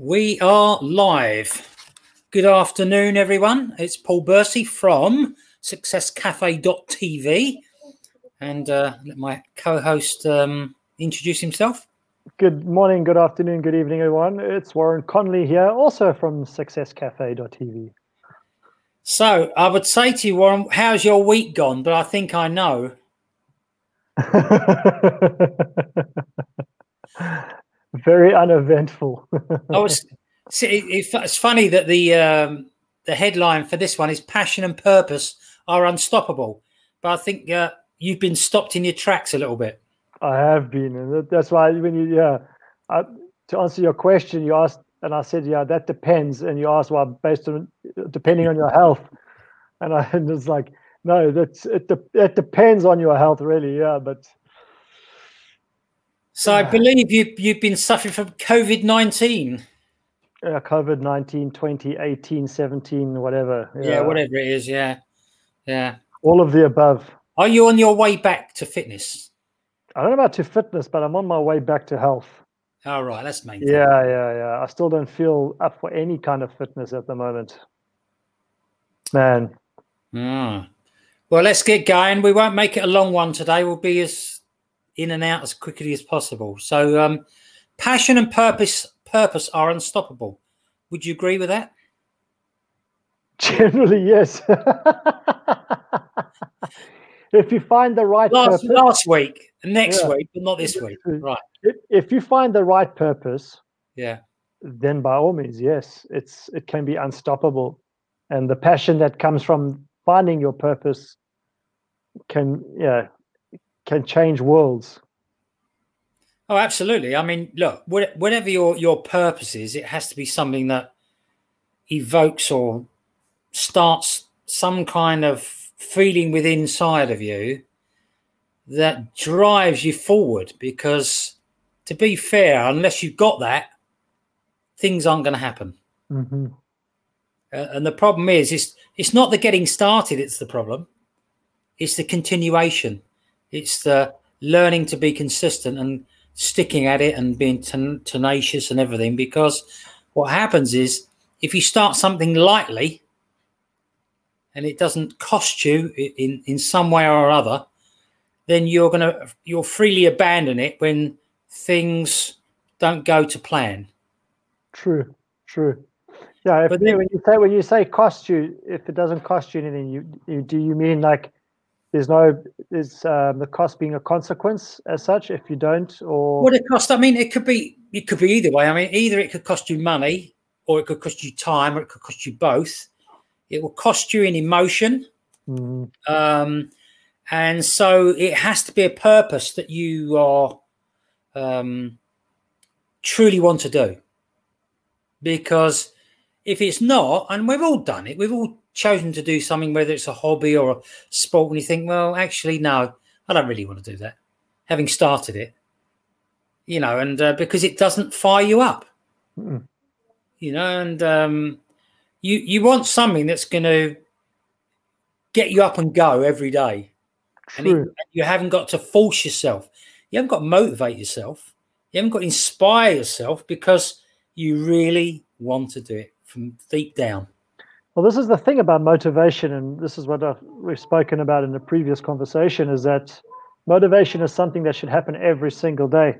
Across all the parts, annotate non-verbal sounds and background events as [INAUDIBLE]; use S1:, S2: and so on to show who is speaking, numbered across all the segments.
S1: We are live. Good afternoon, everyone. It's Paul Bursey from successcafe.tv. And uh, let my co host um, introduce himself.
S2: Good morning, good afternoon, good evening, everyone. It's Warren Conley here, also from successcafe.tv.
S1: So I would say to you, Warren, how's your week gone? But I think I know. [LAUGHS]
S2: Very uneventful. [LAUGHS]
S1: I was. it's funny that the um, the headline for this one is "Passion and Purpose are unstoppable," but I think uh, you've been stopped in your tracks a little bit.
S2: I have been, and that's why when you yeah, I, to answer your question, you asked, and I said, yeah, that depends, and you asked, well, based on depending on your health, and I [LAUGHS] and it's like, no, that's it. It depends on your health, really, yeah, but.
S1: So I believe you you've been suffering from COVID nineteen.
S2: Yeah, COVID 19, 2018, 17, whatever.
S1: Yeah. yeah, whatever it is. Yeah. Yeah.
S2: All of the above.
S1: Are you on your way back to fitness?
S2: I don't know about to fitness, but I'm on my way back to health.
S1: All right, that's main.
S2: Yeah, yeah, yeah. I still don't feel up for any kind of fitness at the moment. Man.
S1: Mm. Well, let's get going. We won't make it a long one today. We'll be as in and out as quickly as possible. So, um, passion and purpose purpose are unstoppable. Would you agree with that? [LAUGHS]
S2: Generally, yes. [LAUGHS] if you find the right
S1: last, purpose, last week, next yeah. week, but not this week, right?
S2: If, if you find the right purpose,
S1: yeah,
S2: then by all means, yes, it's it can be unstoppable, and the passion that comes from finding your purpose can yeah can change worlds.
S1: Oh, absolutely. I mean, look, whatever your your purpose is, it has to be something that evokes or starts some kind of feeling within inside of you that drives you forward. Because, to be fair, unless you've got that, things aren't going to happen.
S2: Mm-hmm.
S1: Uh, and the problem is, it's it's not the getting started. It's the problem. It's the continuation. It's the learning to be consistent and sticking at it and being ten- tenacious and everything. Because what happens is if you start something lightly and it doesn't cost you in, in some way or other, then you're gonna you'll freely abandon it when things don't go to plan.
S2: True, true. Yeah, if, but then, when you say when you say cost you, if it doesn't cost you anything, you, you do you mean like there's no is um, the cost being a consequence as such if you don't or
S1: what it cost i mean it could be it could be either way. I mean either it could cost you money or it could cost you time or it could cost you both. It will cost you in emotion.
S2: Mm-hmm.
S1: um, and so it has to be a purpose that you are um, truly want to do. Because if it's not and we've all done it we've all chosen to do something, whether it's a hobby or a sport, and you think, well, actually, no, I don't really want to do that. Having started it, you know, and uh, because it doesn't fire you up,
S2: mm.
S1: you know, and um, you you want something that's going to get you up and go every day, and it, you haven't got to force yourself. You haven't got to motivate yourself. You haven't got to inspire yourself because you really want to do it from deep down.
S2: Well, this is the thing about motivation, and this is what I've, we've spoken about in the previous conversation is that motivation is something that should happen every single day.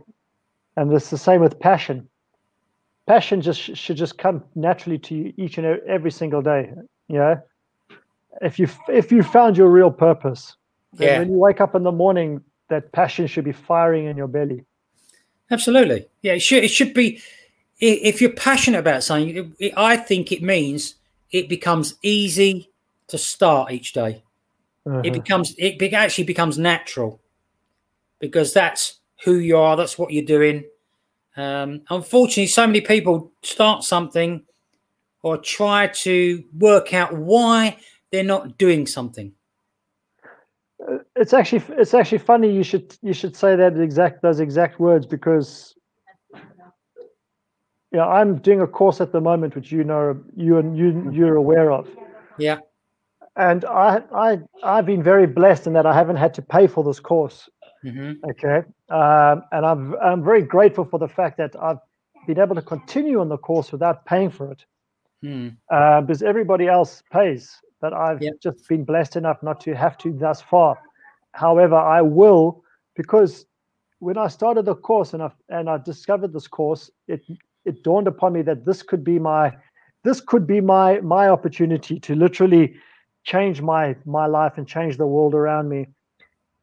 S2: And it's the same with passion. Passion just should just come naturally to you each and every single day. You know, if you if you found your real purpose, yeah. when you wake up in the morning, that passion should be firing in your belly.
S1: Absolutely, yeah. It should it should be. If you're passionate about something, it, it, I think it means it becomes easy to start each day. Uh-huh. It becomes it be, actually becomes natural because that's who you are. That's what you're doing. Um, unfortunately, so many people start something or try to work out why they're not doing something.
S2: Uh, it's actually it's actually funny you should you should say that exact those exact words because yeah, I'm doing a course at the moment, which you know, you and you you're aware of.
S1: Yeah.
S2: And I I I've been very blessed in that I haven't had to pay for this course.
S1: Mm-hmm.
S2: Okay. Um, and I'm I'm very grateful for the fact that I've been able to continue on the course without paying for it
S1: Hmm.
S2: uh, because everybody else pays. But I've
S1: Yep.
S2: just been blessed enough not to have to thus far. However, I will because when I started the course and I and I discovered this course, it it dawned upon me that this could be my this could be my my opportunity to literally change my my life and change the world around me.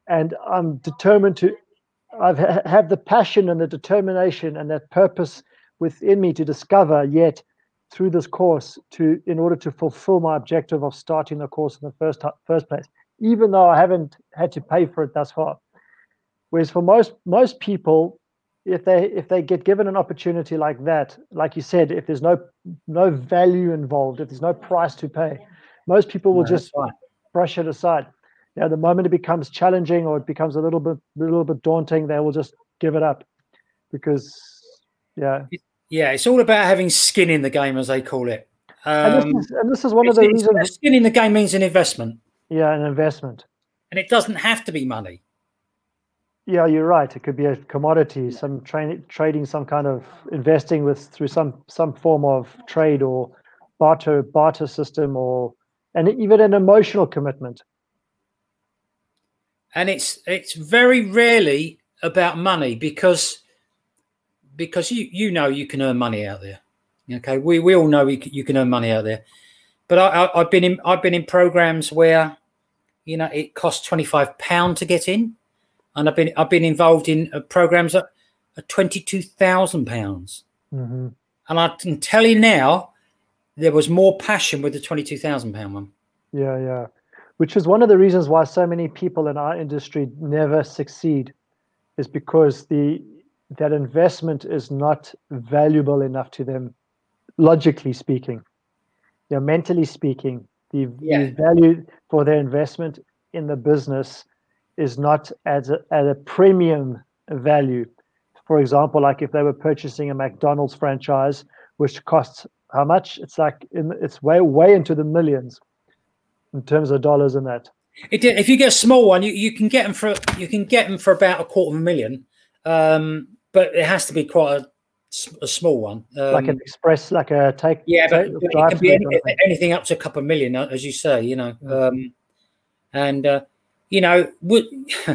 S2: And I'm determined to I've ha- have the passion and the determination and that purpose within me to discover yet through this course to in order to fulfill my objective of starting the course in the first first place even though i haven't had to pay for it thus far whereas for most most people if they if they get given an opportunity like that like you said if there's no no value involved if there's no price to pay most people will
S1: No,
S2: just
S1: that's right.
S2: brush it aside now the moment it becomes challenging or it becomes a little bit a little bit daunting they will just give it up because yeah
S1: Yeah, it's all about having skin in the game, as they call it.
S2: and,
S1: Um,
S2: this is, and this is one of the reasons
S1: skin in the game means an investment,
S2: yeah an investment
S1: and it doesn't have to be money.
S2: Yeah you're right. It could be a commodity some tra- trading some kind of investing with through some some form of trade or barter barter system or and even an emotional commitment.
S1: And it's it's very rarely about money because because you you know you can earn money out there. Okay? We we all know you can earn money out there. But I, I i've been in i've been in programs where you know it costs 25 pound to get in and i've been i've been involved in uh, programs at, are 22,000 pounds.
S2: Hmm
S1: and i can tell you now there was more passion with the 22,000 pound one.
S2: Yeah yeah. Which is one of the reasons why so many people in our industry never succeed is because the that investment is not valuable enough to them logically speaking. You know, mentally speaking the,
S1: Yeah.
S2: the value for their investment in the business is not at a, at a premium value for example like if they were purchasing a mcdonald's franchise which costs how much it's like in, it's way way into the millions in terms of dollars and that
S1: It, did- if you get a small one, you, you can get them for you can get them for about a quarter of a million, um, but it has to be quite a small one. Um,
S2: like an express like a take
S1: yeah, but,
S2: take-
S1: but it can be any,
S2: kind of thing.
S1: anything up to a couple of million, as you say. You know, um, and uh, you know, would, [LAUGHS]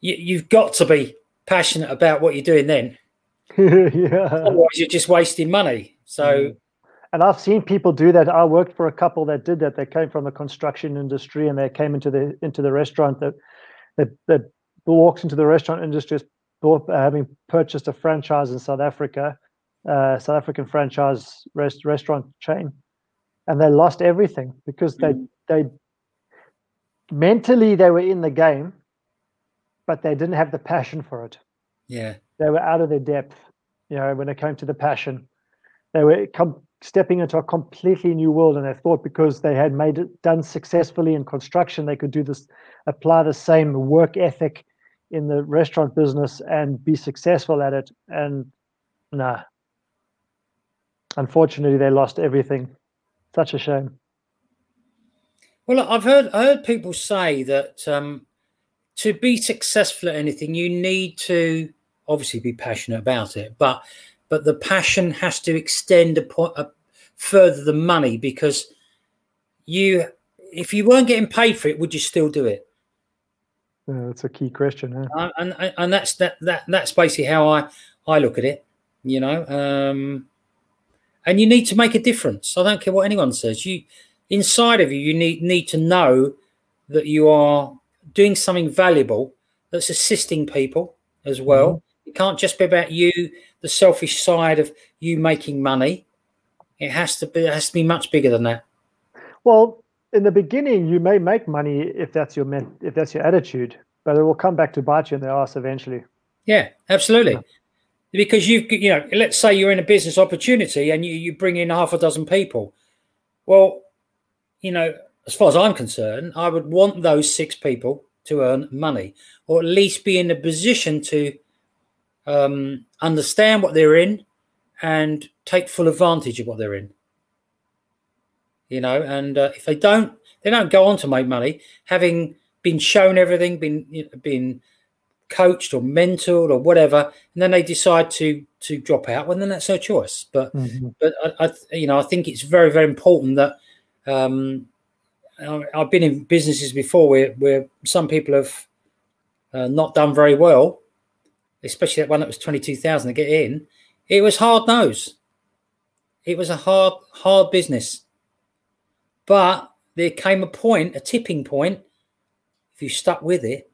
S1: you, you've got to be passionate about what you're doing. Then, [LAUGHS]
S2: yeah
S1: otherwise, you're just wasting money. So.
S2: Mm. and I've seen people do that. I worked for a couple that did that. They came from the construction industry and they came into the into the restaurant that that that walked into the restaurant industry bought, uh, having purchased a franchise in South Africa, uh, South African franchise rest, restaurant chain, and they lost everything because they they mentally they were in the game, but they didn't have the passion for it.
S1: Yeah,
S2: they were out of their depth you know when it came to the passion. They were com- stepping into a completely new world and they thought because they had made it done successfully in construction they could do this apply the same work ethic in the restaurant business and be successful at it. And nah. Unfortunately they lost everything. Such a shame
S1: Well, I've heard I heard people say that um, to be successful at anything, you need to obviously be passionate about it, but but the passion has to extend a point a, further than money because you if you weren't getting paid for it, would you still do it?
S2: Uh, that's a key question huh?
S1: Uh, and and- and that's that that that's basically how I I look at it. You know, um, and you need to make a difference. I don't care what anyone says. You inside of you, you need need to know that you are doing something valuable that's assisting people as mm-hmm. well. It can't just be about you, the selfish side of you making money. It has to be it has to be much bigger than that.
S2: Well, in the beginning, you may make money if that's your men- if that's your attitude, but it will come back to bite you in the ass eventually.
S1: Yeah, absolutely. Because you've you know, let's say you're in a business opportunity and you, you bring in half a dozen people. Well, you know, as far as I'm concerned, I would want those six people to earn money, or at least be in a position to um, understand what they're in and take full advantage of what they're in. You know, and uh, if they don't, they don't go on to make money, having been shown everything, been you know, been coached or mentored or whatever, and then they decide to to drop out, well, then that's their choice. But mm-hmm. but I, I, you know I think it's very very important that um, I've been in businesses before where where some people have uh, not done very well, especially that one that was twenty two thousand to get in. It was hard nose. It was a hard hard business, but there came a point, a tipping point, if you stuck with it,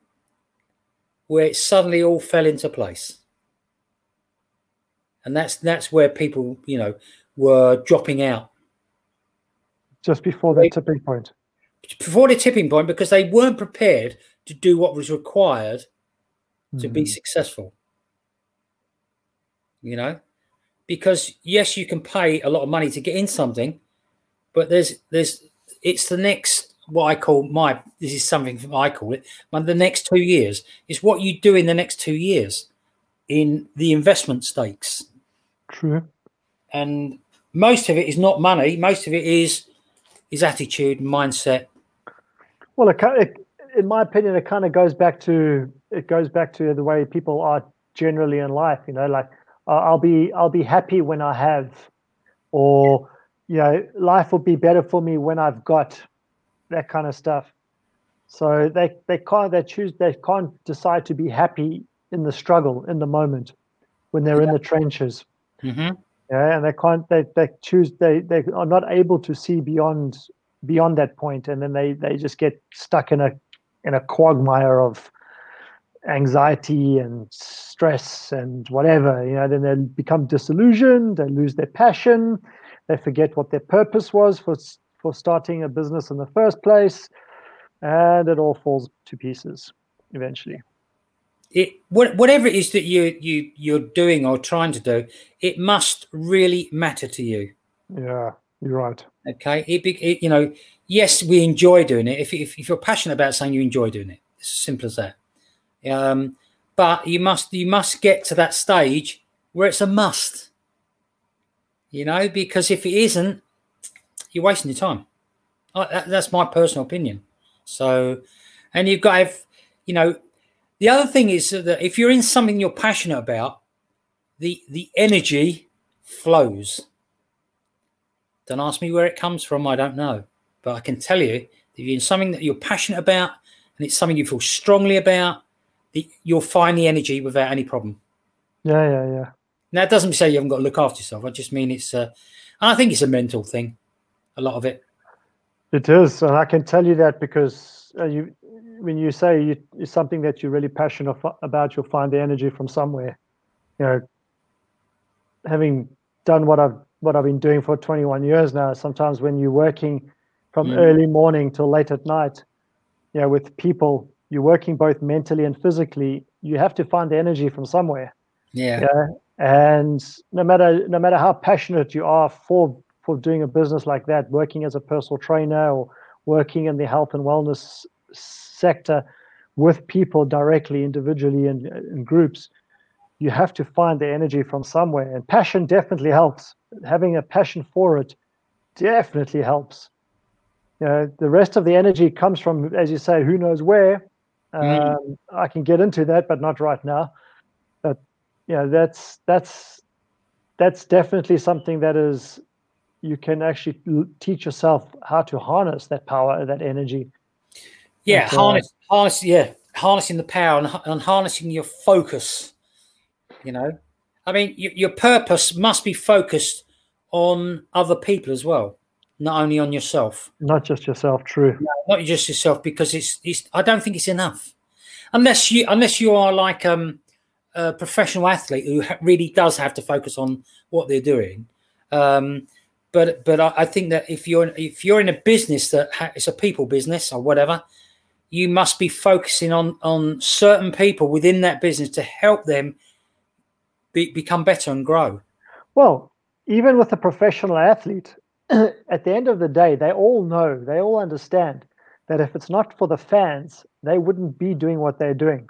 S1: where it suddenly all fell into place. And that's that's where people, you know, were dropping out.
S2: Just before that tipping point.
S1: Before the tipping point, because they weren't prepared to do what was required to mm. be hmm. successful. You know? Because yes, you can pay a lot of money to get in something, but there's there's it's the next what I call my this is something I call it. But the next two years is what you do in the next two years in the investment stakes.
S2: True.
S1: And most of it is not money. Most of it is is attitude, mindset.
S2: Well, it, it, in my opinion, it kind of goes back to it goes back to the way people are generally in life. You know, like I'll be I'll be happy when I have, or you know, life will be better for me when I've got that kind of stuff. So they they can't they choose they can't decide to be happy in the struggle in the moment when they're yeah. in the trenches.
S1: Mm-hmm.
S2: Yeah, and they can't they they choose they they are not able to see beyond beyond that point, and then they they just get stuck in a in a quagmire of anxiety and stress and whatever. You know, then they become disillusioned. They lose their passion. They forget what their purpose was for for starting a business in the first place, and it all falls to pieces eventually.
S1: It whatever it is that you you you're doing or trying to do, it must really matter to you.
S2: Yeah, you're right.
S1: Okay, it, it you know, yes, we enjoy doing it. If, if if you're passionate about something, you enjoy doing it. It's as simple as that. Um, but you must you must get to that stage where it's a must. You know, because if it isn't, you're wasting your time. that, that's my personal opinion. So, and you've got to have, you know, the other thing is that if you're in something you're passionate about, the the energy flows. Don't ask me where it comes from. I don't know, but I can tell you if you're in something that you're passionate about and it's something you feel strongly about, the, you'll find the energy without any problem.
S2: Yeah, yeah, yeah.
S1: Now, it doesn't say you haven't got to look after yourself. I just mean it's. Uh, I think it's a mental thing a lot of it.
S2: It is, and I can tell you that because uh, you, when you say you, it's something that you're really passionate about, you'll find the energy from somewhere. You know, having done what I've what I've been doing for 21 years now, sometimes when you're working from mm. early morning till late at night, you know, with people, you're working both mentally and physically. You have to find the energy from somewhere.
S1: Yeah.
S2: yeah? And no matter no matter how passionate you are for for doing a business like that, working as a personal trainer or working in the health and wellness sector with people directly, individually, and in groups, you have to find the energy from somewhere. And passion definitely helps. Having a passion for it definitely helps. You know, the rest of the energy comes from, as you say, who knows where. Mm. Um, I can get into that, but not right now. But you know, that's that's that's definitely something that is you can actually teach yourself how to harness that power, that energy.
S1: Yeah, uh, harness, harness, yeah, harnessing the power and, and, harnessing your focus. You know, I mean, you, your purpose must be focused on other people as well, not only on yourself.
S2: Not just yourself. True.
S1: No, not just yourself, because it's, it's. I don't think it's enough, unless you unless you are like um, a professional athlete who really does have to focus on what they're doing. Um, but but I, I think that if you're if you're in a business that ha- it's a people business or whatever, you must be focusing on on certain people within that business to help them be, become better and grow.
S2: Well, even with a professional athlete, [CLEARS THROAT] at the end of the day, they all know, they all understand that if it's not for the fans, they wouldn't be doing what they're doing.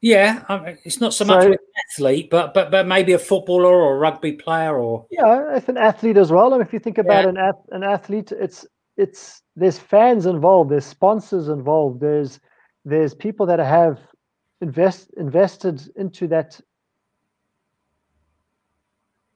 S1: Yeah, um, it's not so, so much an athlete, but but but maybe a footballer or a rugby player or
S2: yeah, if an athlete as well. And if you think about yeah. an an athlete, it's it's there's fans involved, there's sponsors involved, there's there's people that have invest invested into that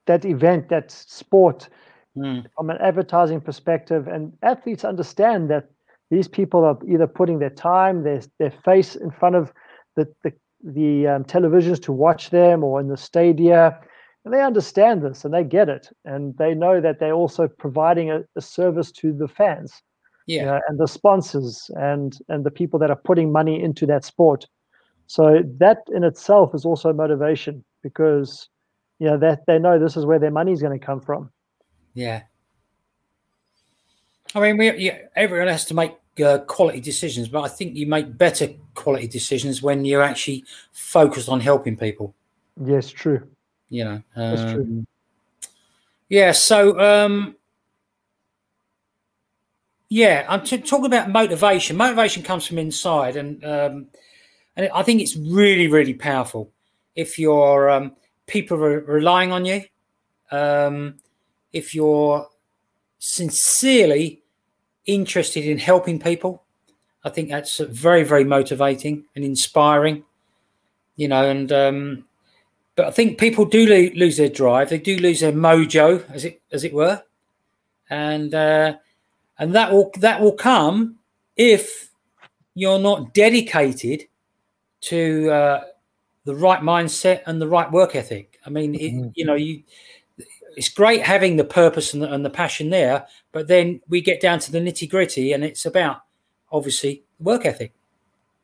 S2: that event, that sport, mm. from an advertising perspective, and athletes understand that these people are either putting their time, their their face in front of the the, the um, televisions to watch them, or in the stadia, and they understand this and they get it, and they know that they're also providing a, a service to the fans
S1: yeah,
S2: you know, and the sponsors and and the people that are putting money into that sport. So that in itself is also motivation because you know that they know this is where their money is going to come from.
S1: Yeah. I mean, we yeah, everyone has to make uh, quality decisions, but I think you make better quality decisions when you're actually focused on helping people.
S2: Yes, true.
S1: You know, um, that's true. Yeah. So, um, yeah, I'm t- talking about motivation. Motivation comes from inside, and um, and I think it's really, really powerful if you're um, people are relying on you, um, if you're sincerely interested in helping people. I think that's very, very motivating and inspiring. You know, and um, but I think people do lo- lose their drive. They do lose their mojo, as it as it were, and. Uh, and that will that will come if you're not dedicated to uh, the right mindset and the right work ethic. I mean, mm-hmm. you know, you it's great having the purpose and the, and the passion there, but then we get down to the nitty gritty, and it's about obviously work ethic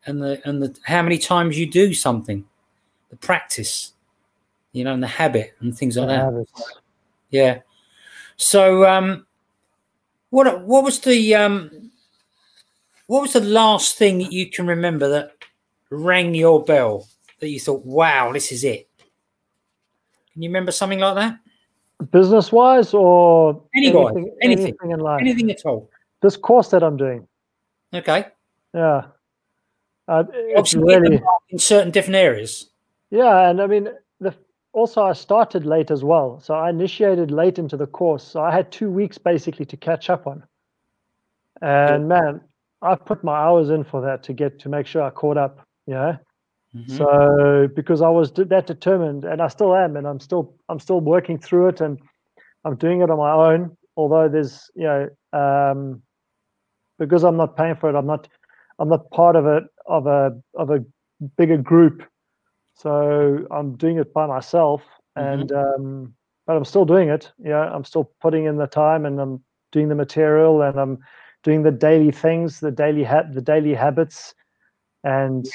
S1: and the and the how many times you do something, the practice, you know, and the habit and things like the that. Habits. Yeah. So um, what what was the um, what was the last thing that you can remember that rang your bell that you thought, "Wow, this is it"? Can you remember something like that?
S2: Business wise, or
S1: anyway, anything, anything, anything in life, anything at all.
S2: This course that I'm doing.
S1: Okay.
S2: Yeah.
S1: Uh, really in certain different areas.
S2: Yeah, and I mean also I started late as well. So I initiated late into the course. So I had two weeks basically to catch up on. And man, I put my hours in for that to get to make sure I caught up. Yeah. Mm-hmm. So because I was that determined and I still am and I'm still I'm still working through it and I'm doing it on my own. Although there's you know um, because I'm not paying for it, I'm not I'm not part of it of a of a bigger group so I'm doing it by myself, mm-hmm. and um, but I'm still doing it. Yeah, I'm still putting in the time, and I'm doing the material, and I'm doing the daily things, the daily ha- the daily habits, and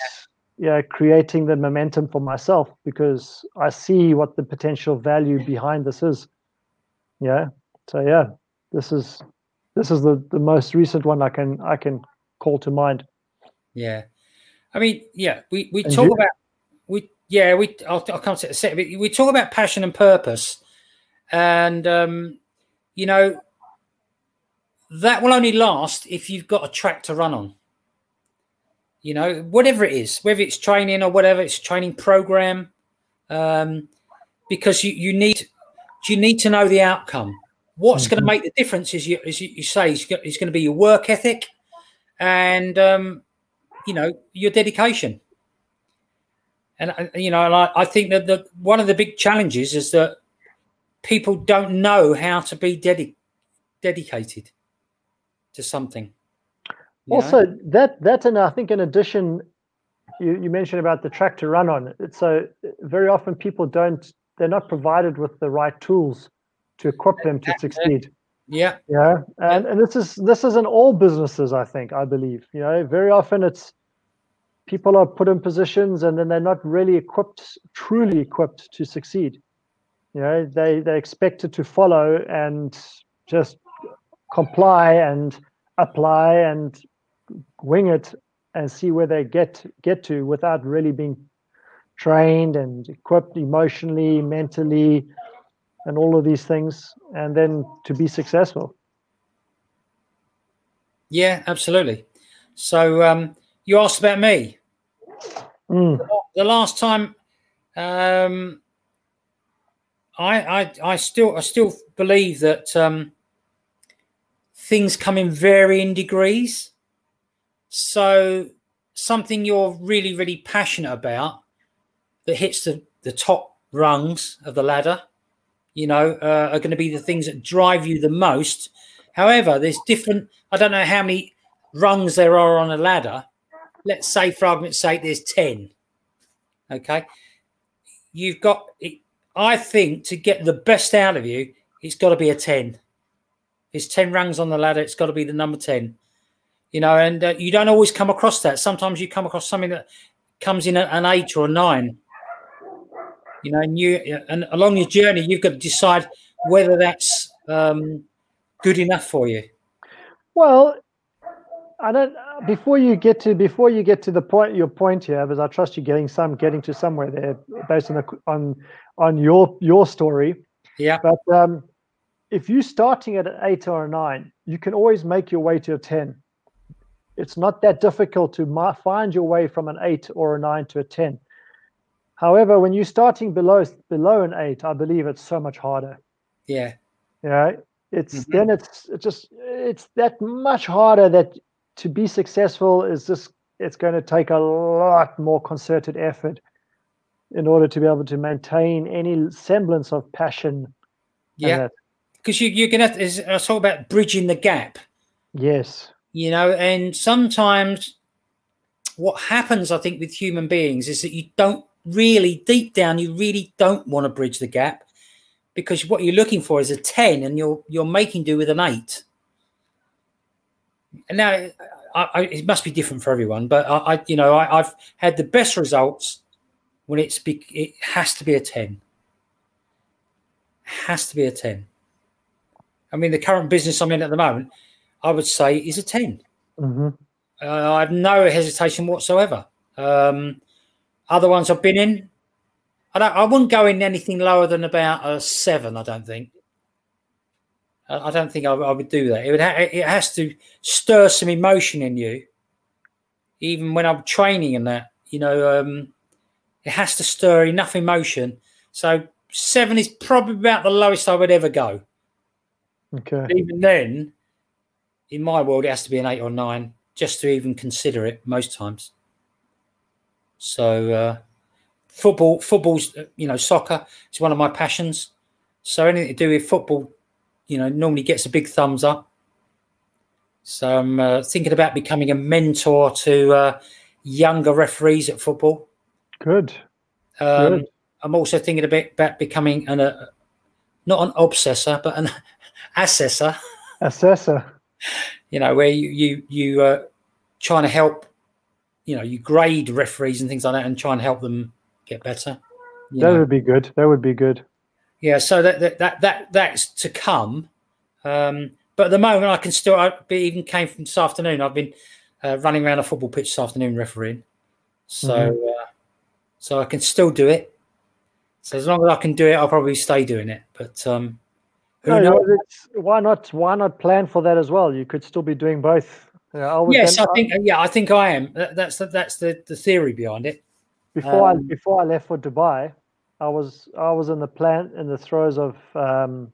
S2: yeah. yeah, creating the momentum for myself because I see what the potential value behind this is. Yeah. So yeah, this is this is the the most recent one I can I can call to mind.
S1: Yeah. I mean, yeah, we, we talk you? about we yeah, we I'll, I'll come to it a second. We talk about passion and purpose, and um, you know that will only last if you've got a track to run on. You know, whatever it is, whether it's training or whatever, it's training program, um, because you, you need you need to know the outcome. What's mm-hmm. going to make the difference is you, as you say, is going to be your work ethic, and um, you know your dedication and uh, you know, and I, I think that the one of the big challenges is that people don't know how to be dedi- dedicated to something.
S2: Also, know? that that and I think in addition, you, you mentioned about the track to run on. So very often people don't they're not provided with the right tools to equip them to succeed.
S1: Yeah.
S2: Yeah. And and this is this is in all businesses, I think, I believe. You know, very often it's people are put in positions and then they're not really equipped, truly equipped to succeed. You know, they they're expected to follow and just comply and apply and wing it and see where they get get to without really being trained and equipped emotionally, mentally, and all of these things, and then to be successful.
S1: Yeah, absolutely. So um, you asked about me.
S2: Mm.
S1: The last time, um, I, I, I still, I still believe that um, things come in varying degrees. So something you're really, really passionate about that hits the, the top rungs of the ladder, you know, uh, are going to be the things that drive you the most. However, there's different, I don't know how many rungs there are on a ladder. Let's say, for argument's sake, there's 10. Okay. You've got, I think, to get the best out of you, it's got to be a 10. There's 10 rungs on the ladder, it's got to be the number 10 you know, and uh, you don't always come across that. Sometimes you come across something that comes in an eight or a nine. You know, and you and along your journey, you've got to decide whether that's um, good enough for you.
S2: Well, I don't. Before you get to before you get to the point, your point here, because I trust you're getting some getting to somewhere there based on the, on on your your story.
S1: Yeah.
S2: But um, if you're starting at an eight or a nine, you can always make your way to a ten it's not that difficult to find your way from an eight or a nine to a 10. However, when you're starting below below an eight, I believe it's so much harder.
S1: Yeah.
S2: Yeah. It's mm-hmm. then it's, it's just it's that much harder that to be successful is just it's going to take a lot more concerted effort in order to be able to maintain any semblance of passion.
S1: Yeah. Because you, you're have to, I talk about bridging the gap.
S2: Yes
S1: you know and sometimes what happens i think with human beings is that you don't really deep down you really don't want to bridge the gap because what you're looking for is a 10 and you're you're making do with an 8 and now I, I, it must be different for everyone but i, I you know I, have had the best results when it's be, it has to be a 10 has to be a 10 i mean the current business i'm in at the moment I would say is a 10.
S2: Mm-hmm.
S1: Uh, I have no hesitation whatsoever. Um, other ones I've been in, I, don't, I wouldn't go in anything lower than about a seven. I don't think. I, I don't think I, I, would do that. It would. Ha- it has to stir some emotion in you, even when I'm training and that. You know, um, it has to stir enough emotion. So seven is probably about the lowest I would ever go.
S2: Okay.
S1: But even then, in my world, it has to be an eight or nine just to even consider it most times. So, uh, football, football's, uh, you know, soccer is one of my passions. So, anything to do with football, you know, normally gets a big thumbs up. So, I'm uh, thinking about becoming a mentor to uh, younger referees at football.
S2: Good.
S1: Um, Good. I'm also thinking a bit about becoming an, uh, not an obsessor, but an [LAUGHS] assessor.
S2: Assessor
S1: you know, where you you you uh, trying to help, you know, you grade referees and things like that, and try and help them get better.
S2: That know. would be good. That would be good.
S1: Yeah, so that that that, that that's to come. Um, but at the moment, I can still. I even came from this afternoon. I've been uh, running around a football pitch this afternoon refereeing, so mm-hmm. uh, so I can still do it. So as long as I can do it, I'll probably stay doing it. But um,
S2: no, why not? Why not plan for that as well? You could still be doing both.
S1: I yes, I think. Yeah, I think I am. That's the, that's the, the theory behind it.
S2: Before um, I before I left for Dubai, I was I was in the plan in the throes of um,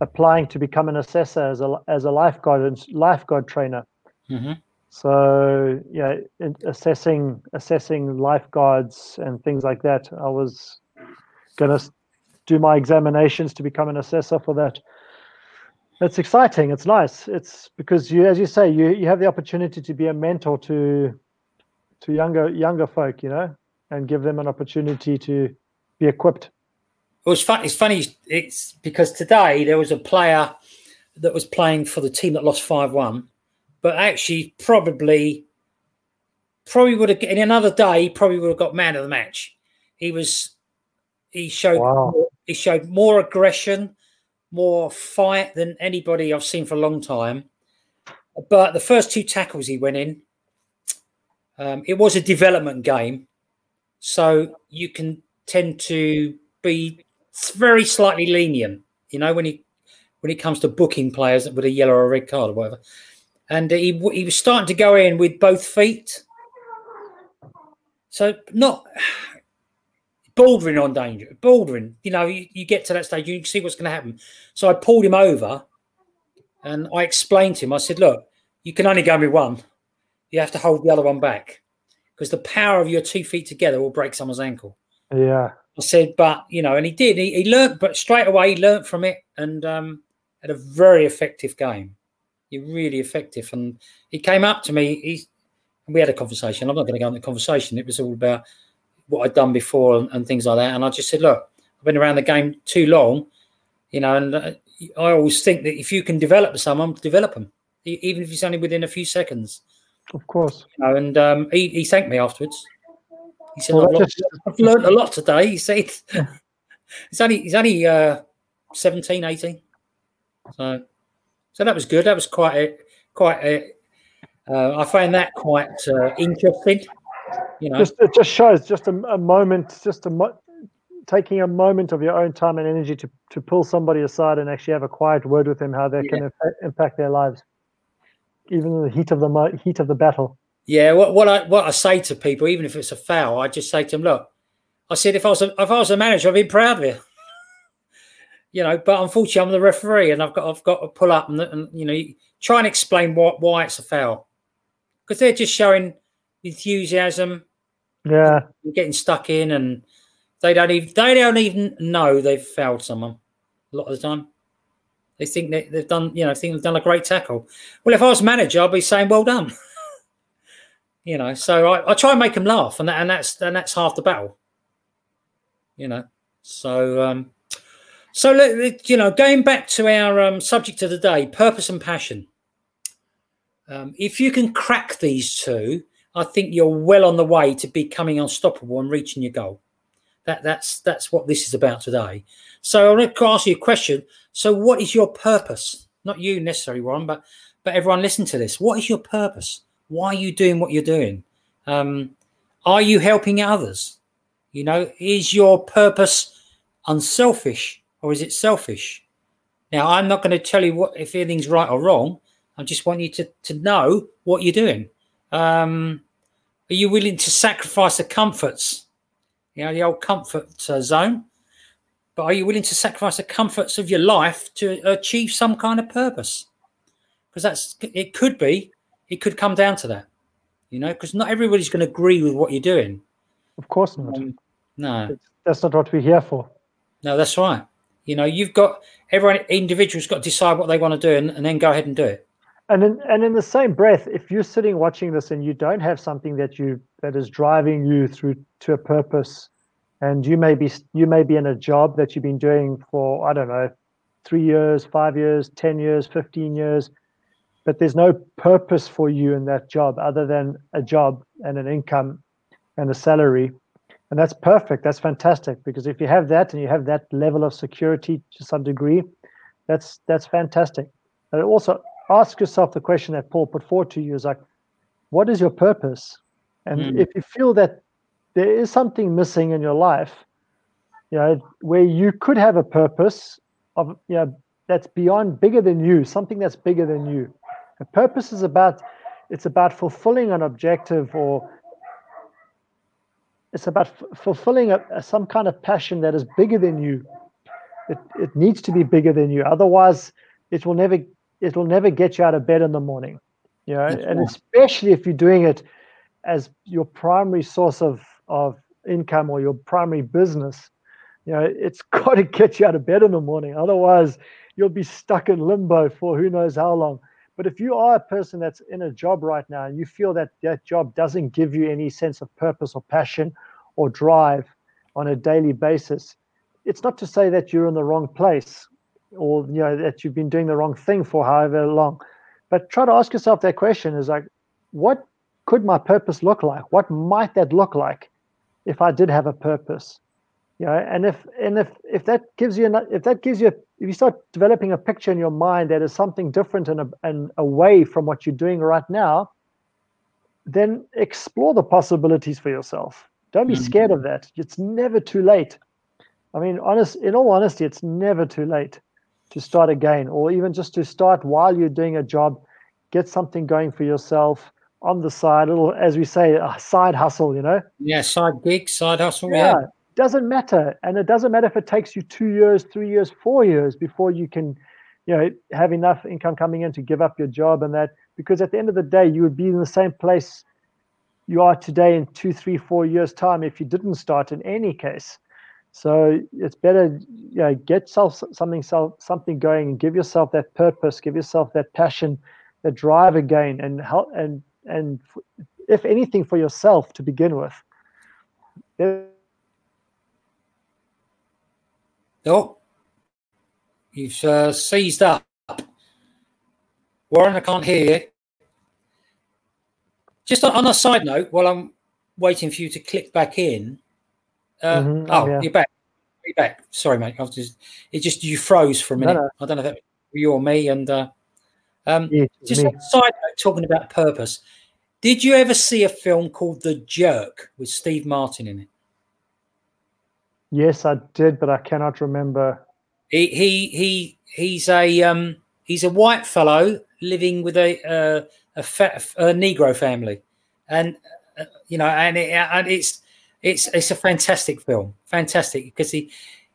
S2: applying to become an assessor as a as a lifeguard lifeguard trainer.
S1: Mm-hmm.
S2: So yeah, assessing assessing lifeguards and things like that. I was gonna do my examinations to become an assessor for that. It's exciting. It's nice. It's because you, as you say, you you have the opportunity to be a mentor to to younger younger folk, you know, and give them an opportunity to be equipped.
S1: It was fun. It's funny. It's because today there was a player that was playing for the team that lost five one, but actually probably probably would have in another day he probably would have got man of the match. He was he showed wow. He showed more aggression, more fight than anybody I've seen for a long time. But the first two tackles he went in, um, it was a development game, so you can tend to be very slightly lenient. You know when he when it comes to booking players with a yellow or a red card or whatever. And he he was starting to go in with both feet. So not [SIGHS] bouldering on danger, bouldering. You know, you, you get to that stage, you see what's going to happen. So I pulled him over and I explained to him, I said, look, you can only go with one. You have to hold the other one back. because the power of your two feet together will break someone's ankle.
S2: Yeah.
S1: I said, but you know, and he did. He, he learned, but straight away he learned from it and um, had a very effective game. He really effective, and he came up to me. He we had a conversation. I'm not going to go into the conversation. It was all about what I'd done before and, and, things like that. And I just said, look, I've been around the game too long, you know, and uh, I always think that if you can develop someone, develop them, even if it's only within a few seconds.
S2: Of course.
S1: You know, and um, he, he thanked me afterwards. He said, well, I've, I've, learned a lot today. He said, [LAUGHS] he's only, he's only uh, 17, 18. So, so that was good. That was quite a, quite a, uh, I find that quite uh, interesting. You know,
S2: just, it just shows just a, a moment, just a mo- taking a moment of your own time and energy to to pull somebody aside and actually have a quiet word with them, how they yeah. can impact their lives, even in the heat of the mo- heat of the battle.
S1: Yeah, what, what I what I say to people, even if it's a foul, I just say to them, look, I said if I was a, if I was a manager, I'd be proud of you. [LAUGHS] you know, but unfortunately, I'm the referee, and I've got I've got to pull up and, and you know try and explain what why it's a foul because they're just showing enthusiasm.
S2: Yeah,
S1: getting stuck in, and they don't even they don't even know they've fouled someone. A lot of the time, they think they, they've done you know think they've done a great tackle. Well, if I was manager, I'd be saying well done. [LAUGHS] you know, so I, I try and make them laugh, and that, and that's and that's half the battle. You know, so um, so you know, going back to our um, subject of the day, purpose and passion. Um, if you can crack these two, I think you're well on the way to becoming unstoppable and reaching your goal. That, that's that's what this is about today. So I want to ask you a question. So, what is your purpose? Not you necessarily, Warren, but but everyone listen to this. What is your purpose? Why are you doing what you're doing? Um, are you helping others? You know, is your purpose unselfish or is it selfish? Now, I'm not going to tell you what if anything's right or wrong. I just want you to, to know what you're doing. Um, are you willing to sacrifice the comforts? You know, the old comfort uh, zone. But are you willing to sacrifice the comforts of your life to achieve some kind of purpose? Because that's it could be, it could come down to that. You know, because not everybody's going to agree with what you're doing.
S2: Of course not. Um,
S1: no,
S2: that's not what we're here for.
S1: No, that's right. You know, you've got everyone individual's got to decide what they want to do and, and then go ahead and do it
S2: and in and in the same breath if you're sitting watching this and you don't have something that you that is driving you through to a purpose and you may be you may be in a job that you've been doing for i don't know 3 years 5 years 10 years 15 years but there's no purpose for you in that job other than a job and an income and a salary and that's perfect that's fantastic because if you have that and you have that level of security to some degree that's that's fantastic and also ask yourself the question that Paul put forward to you is like, what is your purpose? And mm. if you feel that there is something missing in your life, you know, where you could have a purpose of, you know, that's beyond bigger than you, something that's bigger than you. A purpose is about, it's about fulfilling an objective or it's about f- fulfilling a, a, some kind of passion that is bigger than you. It, it needs to be bigger than you. Otherwise, it will never it'll never get you out of bed in the morning you know That's and especially if you're doing it as your primary source of of income or your primary business you know it's [LAUGHS] got to get you out of bed in the morning otherwise you'll be stuck in limbo for who knows how long but if you are a person that's in a job right now and you feel that that job doesn't give you any sense of purpose or passion or drive on a daily basis it's not to say that you're in the wrong place or you know that you've been doing the wrong thing for however long. But try to ask yourself that question is like what could my purpose look like? What might that look like if i did have a purpose you know and if and if if that gives you if that gives you if you start developing a picture in your mind that is something different and, a, and away from what you're doing right now then explore the possibilities for yourself don't be mm-hmm. scared of that it's never too late i mean honest in all honesty it's never too late to start again, or even just to start while you're doing a job, get something going for yourself on the side, a little, as we say, a side hustle, you know?
S1: Yeah, side gig, side hustle. Yeah. yeah.
S2: Doesn't matter. And it doesn't matter if it takes you two years, three years, four years before you can, you know, have enough income coming in to give up your job and that, because at the end of the day, you would be in the same place you are today in two, three, four years' time if you didn't start in any case. So it's better, you know, get self something self something going and give yourself that purpose, give yourself that passion, that drive again, and help and and if anything for yourself to begin with.
S1: Oh, you've uh, seized up. Warren, I can't hear you. Just on, on a side note, while I'm waiting for you to click back in, uh, mm-hmm. oh, yeah. you're back. You're back. Sorry, mate. I was just, it just you froze for a minute. No, no. I don't know if that was you or me. And uh, um, yeah, just me. side note, talking about purpose. Did you ever see a film called The Jerk with Steve Martin in it?
S2: Yes, I did, but I cannot remember.
S1: He he he he's a um he's a white fellow living with a uh, a, fa- a Negro family, and uh, you know, and, it, and it's it's it's a fantastic film, fantastic because he,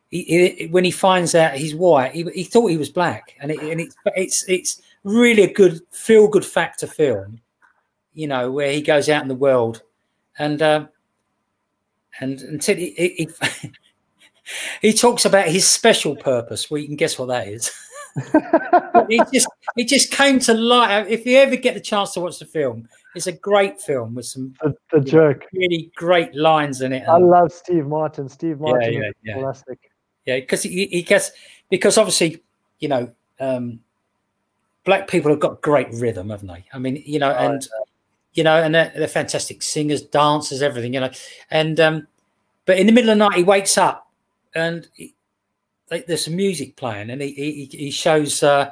S1: he, he, when he finds out he's white, he, he thought he was black, and it, and it's it's it's really a good feel good factor film, you know, where he goes out in the world, and um, and until he, he, talks about his special purpose. Well, you can guess what that is. [LAUGHS] it just it just came to light. If you ever get the chance to watch the film, it's a great film with some
S2: the, the jerk
S1: know, really great lines in it.
S2: I love Steve Martin. Steve Martin, yeah, yeah, classic.
S1: Yeah, because he, he gets because obviously you know um, black people have got great rhythm, haven't they? I mean, you know, oh, and you know, and they're, they're, fantastic singers, dancers, everything, you know, and um, but in the middle of the night he wakes up and he, like, there's some music playing, and he he, he shows uh,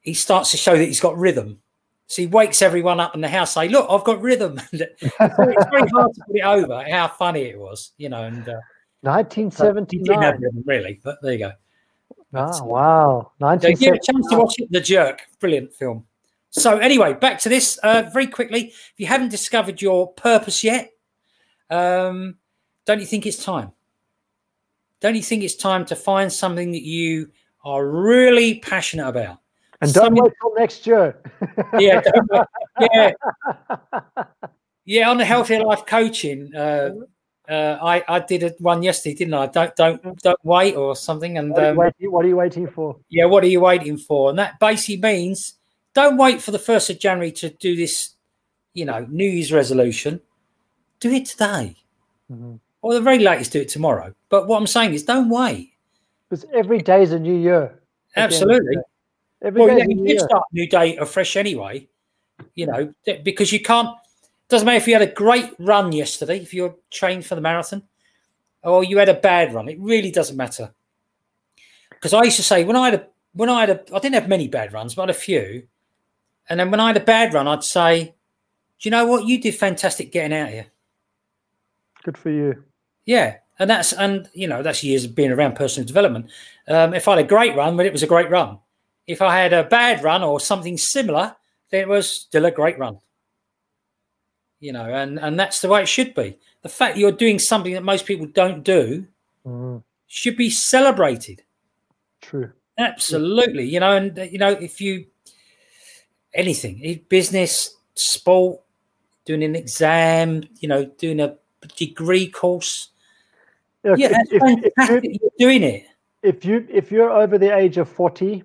S1: he starts to show that he's got rhythm. So he wakes everyone up in the house, say, "Look, I've got rhythm." [LAUGHS] it's very hard to put it over how funny it was, you know. And uh,
S2: 1979,
S1: rhythm, really, but there you go.
S2: Oh, wow!
S1: So give a chance to watch it. The Jerk, brilliant film. So anyway, back to this uh, very quickly. If you haven't discovered your purpose yet, um, don't you think it's time? Don't you think it's time to find something that you are really passionate about?
S2: And don't something... wait till next year.
S1: yeah, [LAUGHS] yeah, yeah. On the healthy life coaching, uh, uh, I I did a one yesterday, didn't I? Don't don't don't wait or something. And
S2: what are, um, waiting, what are you waiting for?
S1: Yeah, what are you waiting for? And that basically means don't wait for the first of January to do this. You know, New Year's resolution. Do it today. Mm-hmm. Or the very latest, do it tomorrow. But what I'm saying is, don't wait.
S2: Because every day is a new year.
S1: Absolutely. Every well, yeah, you start a new day afresh anyway. You know, because you can't. Doesn't matter if you had a great run yesterday, if you're trained for the marathon, or you had a bad run. It really doesn't matter. Because I used to say when I had a when I had a I didn't have many bad runs, but I had a few. And then when I had a bad run, I'd say, "Do you know what? You did fantastic getting out here.
S2: Good for you."
S1: Yeah, and that's and you know that's years of being around personal development. Um, if I had a great run, then it was a great run. If I had a bad run or something similar, then it was still a great run. You know, and and that's the way it should be. The fact you're doing something that most people don't do mm. should be celebrated.
S2: True.
S1: Absolutely. You know, and you know if you anything, business, sport, doing an exam, you know, doing a degree course. Look, yeah, if, if, if you, you're doing it.
S2: If you if you're over the age of forty,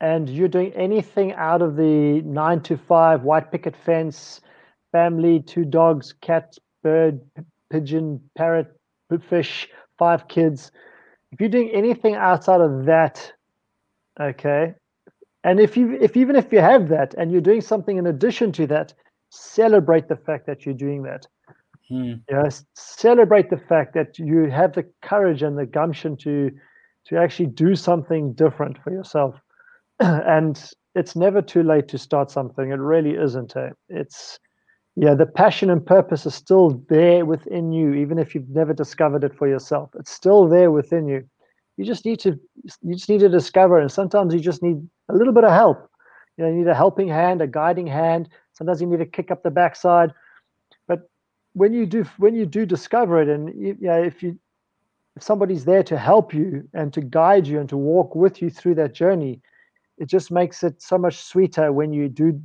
S2: and you're doing anything out of the nine to five white picket fence, family, two dogs, cat, bird, pigeon, parrot, fish, five kids. If you're doing anything outside of that, okay, and if you if even if you have that and you're doing something in addition to that, celebrate the fact that you're doing that. Mm. You know, celebrate the fact that you have the courage and the gumption to to actually do something different for yourself. [CLEARS THROAT] and it's never too late to start something. It really isn't. Eh? It's yeah, the passion and purpose is still there within you, even if you've never discovered it for yourself. It's still there within you. You just need to you just need to discover. And sometimes you just need a little bit of help. You know, you need a helping hand, a guiding hand. Sometimes you need to kick up the backside when you do when you do discover it and you, you know, if you if somebody's there to help you and to guide you and to walk with you through that journey it just makes it so much sweeter when you do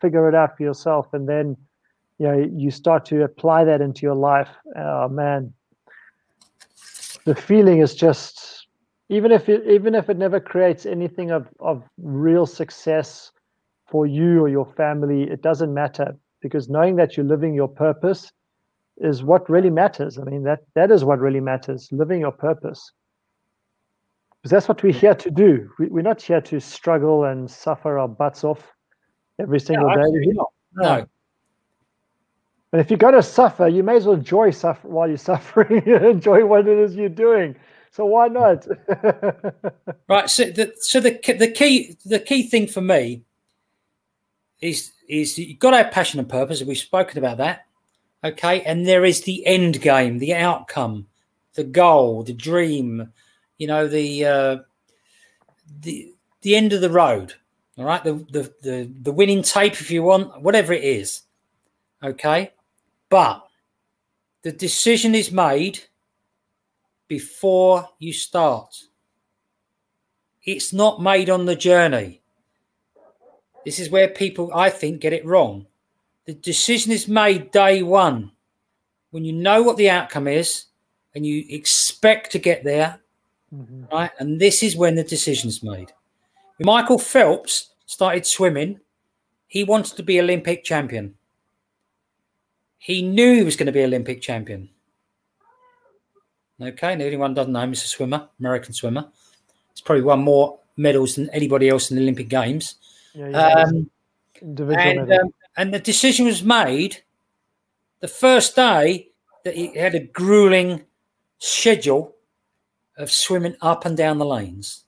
S2: figure it out for yourself and then you know you start to apply that into your life. Oh man. The feeling is just even if it even if it never creates anything of of real success for you or your family it doesn't matter because knowing that you're living your purpose is what really matters i mean that that is what really matters living your purpose because that's what we're here to do we, we're not here to struggle and suffer our butts off every single no, day
S1: no. no
S2: and if you're going to suffer, you may as well enjoy suffer while you're [LAUGHS] suffering. enjoy what it is you're doing. So why not? [LAUGHS]
S1: right. So the so the the key the key thing for me is is you've got to have passion and purpose. We've spoken about that. Okay, and there is the end game, the outcome, the goal, the dream. You know the uh, the the end of the road. All right, the the the, the winning tape, if you want, whatever it is. Okay, but the decision is made before you start. It's not made on the journey. This is where people, I think, get it wrong. The decision is made day one when you know what the outcome is and you expect to get there, mm-hmm. right? And this is when the decision's made. When Michael Phelps started swimming, he wanted to be Olympic champion. He knew he was going to be Olympic champion. Okay, and anyone doesn't know him, he's a swimmer, American swimmer. He's probably won more medals than anybody else in the Olympic Games. Yeah, um, and, um, and the decision was made the first day that he had a grueling schedule of swimming up and down the lanes.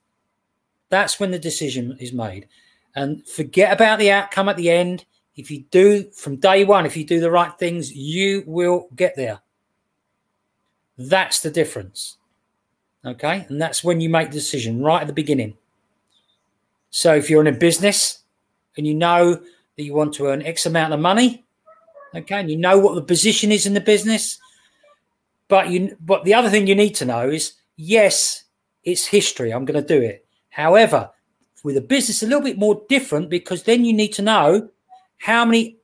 S1: That's when the decision is made. And forget about the outcome at the end. If you do from day one, if you do the right things, you will get there. That's the difference. Okay. And that's when you make the decision right at the beginning. So if you're in a business and you know that you want to earn X amount of money, okay, and you know what the position is in the business, but you but the other thing you need to know is yes, it's history. I'm going to do it. However, with a business a little bit more different because then you need to know how many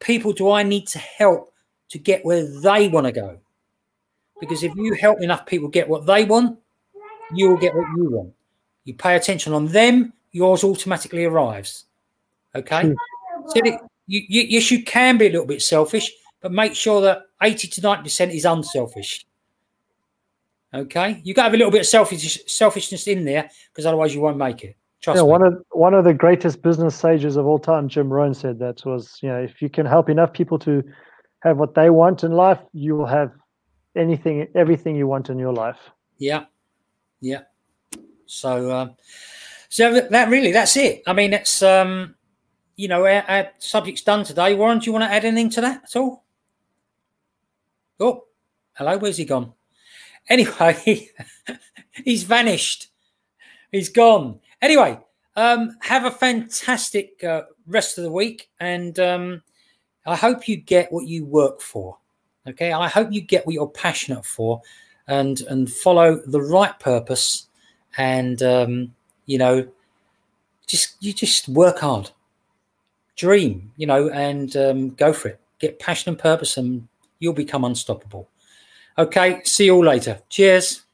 S1: people do I need to help to get where they want to go? Because if you help enough people get what they want, you will get what you want. You pay attention on them, yours automatically arrives. Okay. Hmm. So you, you, yes, you can be a little bit selfish, but make sure that 80 to 90% is unselfish. Okay. You got to have a little bit of selfish, selfishness in there because otherwise you won't make it. Trust
S2: yeah, me. one of one of the greatest business sages of all time, Jim Rohn, said that was, you know, if you can help enough people to have what they want in life, you will have anything, everything you want in your life.
S1: Yeah, yeah. So, um, so that really, that's it. I mean, it's um, you know, our, our subject's done today. Warren, do you want to add anything to that at all? Oh, hello, where's he gone? Anyway, [LAUGHS] he's vanished. He's gone. Anyway, um, have a fantastic uh, rest of the week, and um, I hope you get what you work for. Okay, I hope you get what you're passionate for, and and follow the right purpose, and um, you know, just you just work hard, dream, you know, and um, go for it. Get passion and purpose, and you'll become unstoppable. Okay, see you all later. Cheers.